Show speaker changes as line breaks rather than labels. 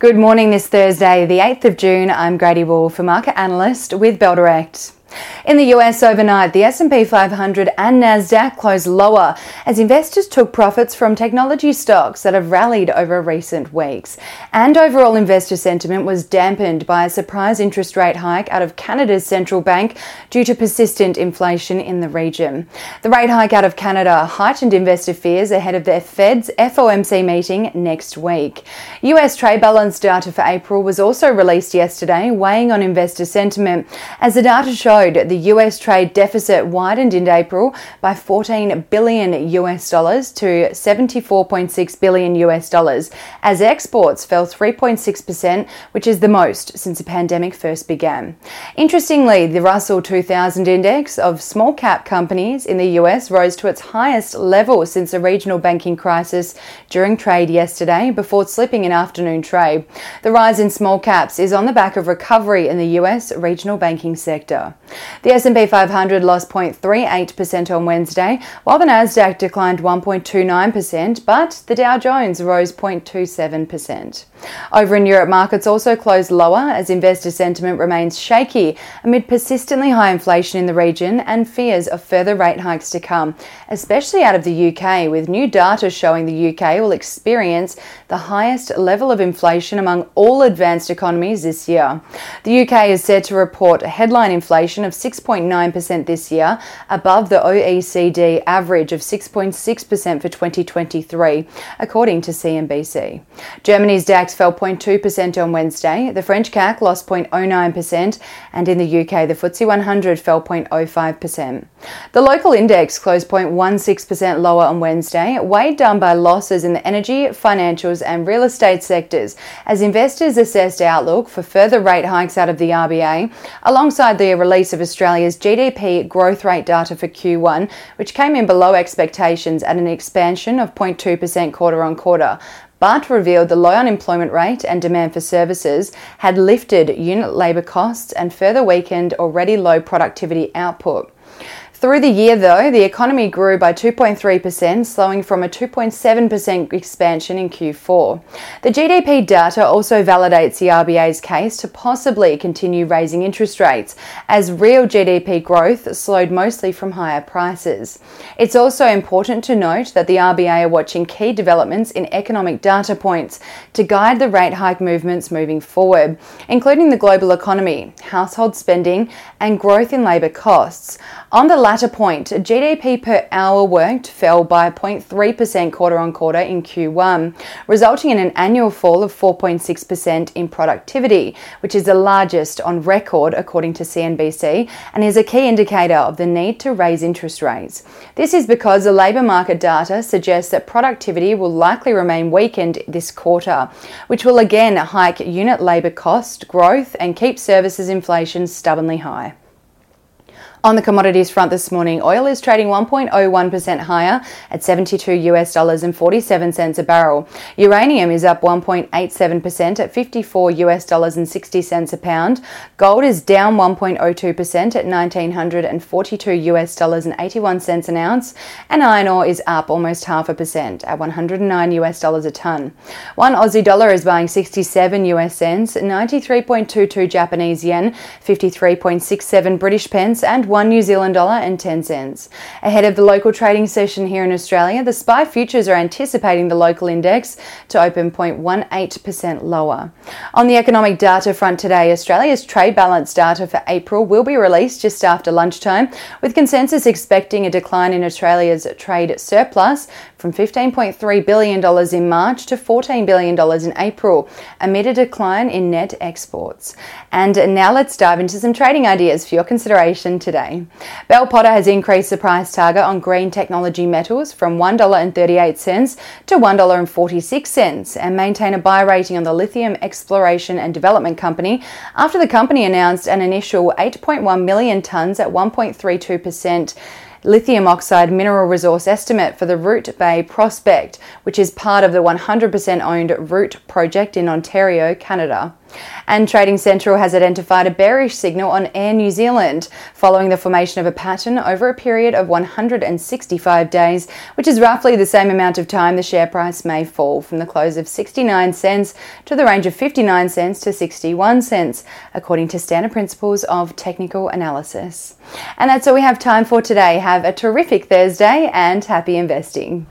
Good morning this Thursday, the 8th of June. I'm Grady Wall for Market Analyst with Bell Direct. In the US overnight, the S&P 500 and Nasdaq closed lower as investors took profits from technology stocks that have rallied over recent weeks. And overall investor sentiment was dampened by a surprise interest rate hike out of Canada's central bank due to persistent inflation in the region. The rate hike out of Canada heightened investor fears ahead of the Fed's FOMC meeting next week. US trade balance data for April was also released yesterday, weighing on investor sentiment as the data showed showed the US trade deficit widened in April by 14 billion US dollars to 74.6 billion US dollars as exports fell 3.6%, which is the most since the pandemic first began. Interestingly, the Russell 2000 index of small cap companies in the US rose to its highest level since the regional banking crisis during trade yesterday before slipping in afternoon trade. The rise in small caps is on the back of recovery in the US regional banking sector. The S&P 500 lost 0.38% on Wednesday, while the Nasdaq declined 1.29%, but the Dow Jones rose 0.27%. Over in Europe, markets also closed lower as investor sentiment remains shaky amid persistently high inflation in the region and fears of further rate hikes to come, especially out of the UK, with new data showing the UK will experience the highest level of inflation among all advanced economies this year. The UK is said to report headline inflation of 6.9% this year, above the OECD average of 6.6% for 2023, according to CNBC. Germany's DAX fell 0.2% on Wednesday, the French CAC lost 0.09%, and in the UK, the FTSE 100 fell 0.05%. The local index closed 0.16% lower on Wednesday, weighed down by losses in the energy, financials, and real estate sectors as investors assessed outlook for further rate hikes out of the RBA, alongside the release of Australia's GDP growth rate data for Q1, which came in below expectations at an expansion of 0.2% quarter on quarter, but revealed the low unemployment rate and demand for services had lifted unit labour costs and further weakened already low productivity output. Through the year, though, the economy grew by 2.3%, slowing from a 2.7% expansion in Q4. The GDP data also validates the RBA's case to possibly continue raising interest rates, as real GDP growth slowed mostly from higher prices. It's also important to note that the RBA are watching key developments in economic data points to guide the rate hike movements moving forward, including the global economy, household spending, and growth in labour costs. On the latter point, GDP per hour worked fell by 0.3% quarter on quarter in Q1, resulting in an annual fall of 4.6% in productivity, which is the largest on record according to CNBC and is a key indicator of the need to raise interest rates. This is because the labour market data suggests that productivity will likely remain weakened this quarter, which will again hike unit labour cost growth and keep services inflation stubbornly high. On the commodities front this morning, oil is trading 1.01% higher at 72 US dollars and 47 cents a barrel. Uranium is up 1.87% at 54 US dollars and 60 cents a pound. Gold is down 1.02% at 1942 US dollars and 81 cents an ounce, and iron ore is up almost half a percent at 109 US dollars a ton. One Aussie dollar is buying 67 US cents, 93.22 Japanese yen, 53.67 British pence, and 1 New Zealand dollar and 10 cents. Ahead of the local trading session here in Australia, the SPI futures are anticipating the local index to open 0.18% lower. On the economic data front today, Australia's trade balance data for April will be released just after lunchtime, with consensus expecting a decline in Australia's trade surplus from $15.3 billion in March to $14 billion in April, amid a decline in net exports. And now let's dive into some trading ideas for your consideration today today. Bell Potter has increased the price target on green technology metals from $1.38 to $1.46 and maintain a buy rating on the Lithium Exploration and Development Company after the company announced an initial 8.1 million tonnes at 1.32% lithium oxide mineral resource estimate for the Root Bay prospect, which is part of the 100% owned Root project in Ontario, Canada. And Trading Central has identified a bearish signal on Air New Zealand following the formation of a pattern over a period of 165 days, which is roughly the same amount of time the share price may fall from the close of 69 cents to the range of 59 cents to 61 cents, according to standard principles of technical analysis. And that's all we have time for today. Have a terrific Thursday and happy investing.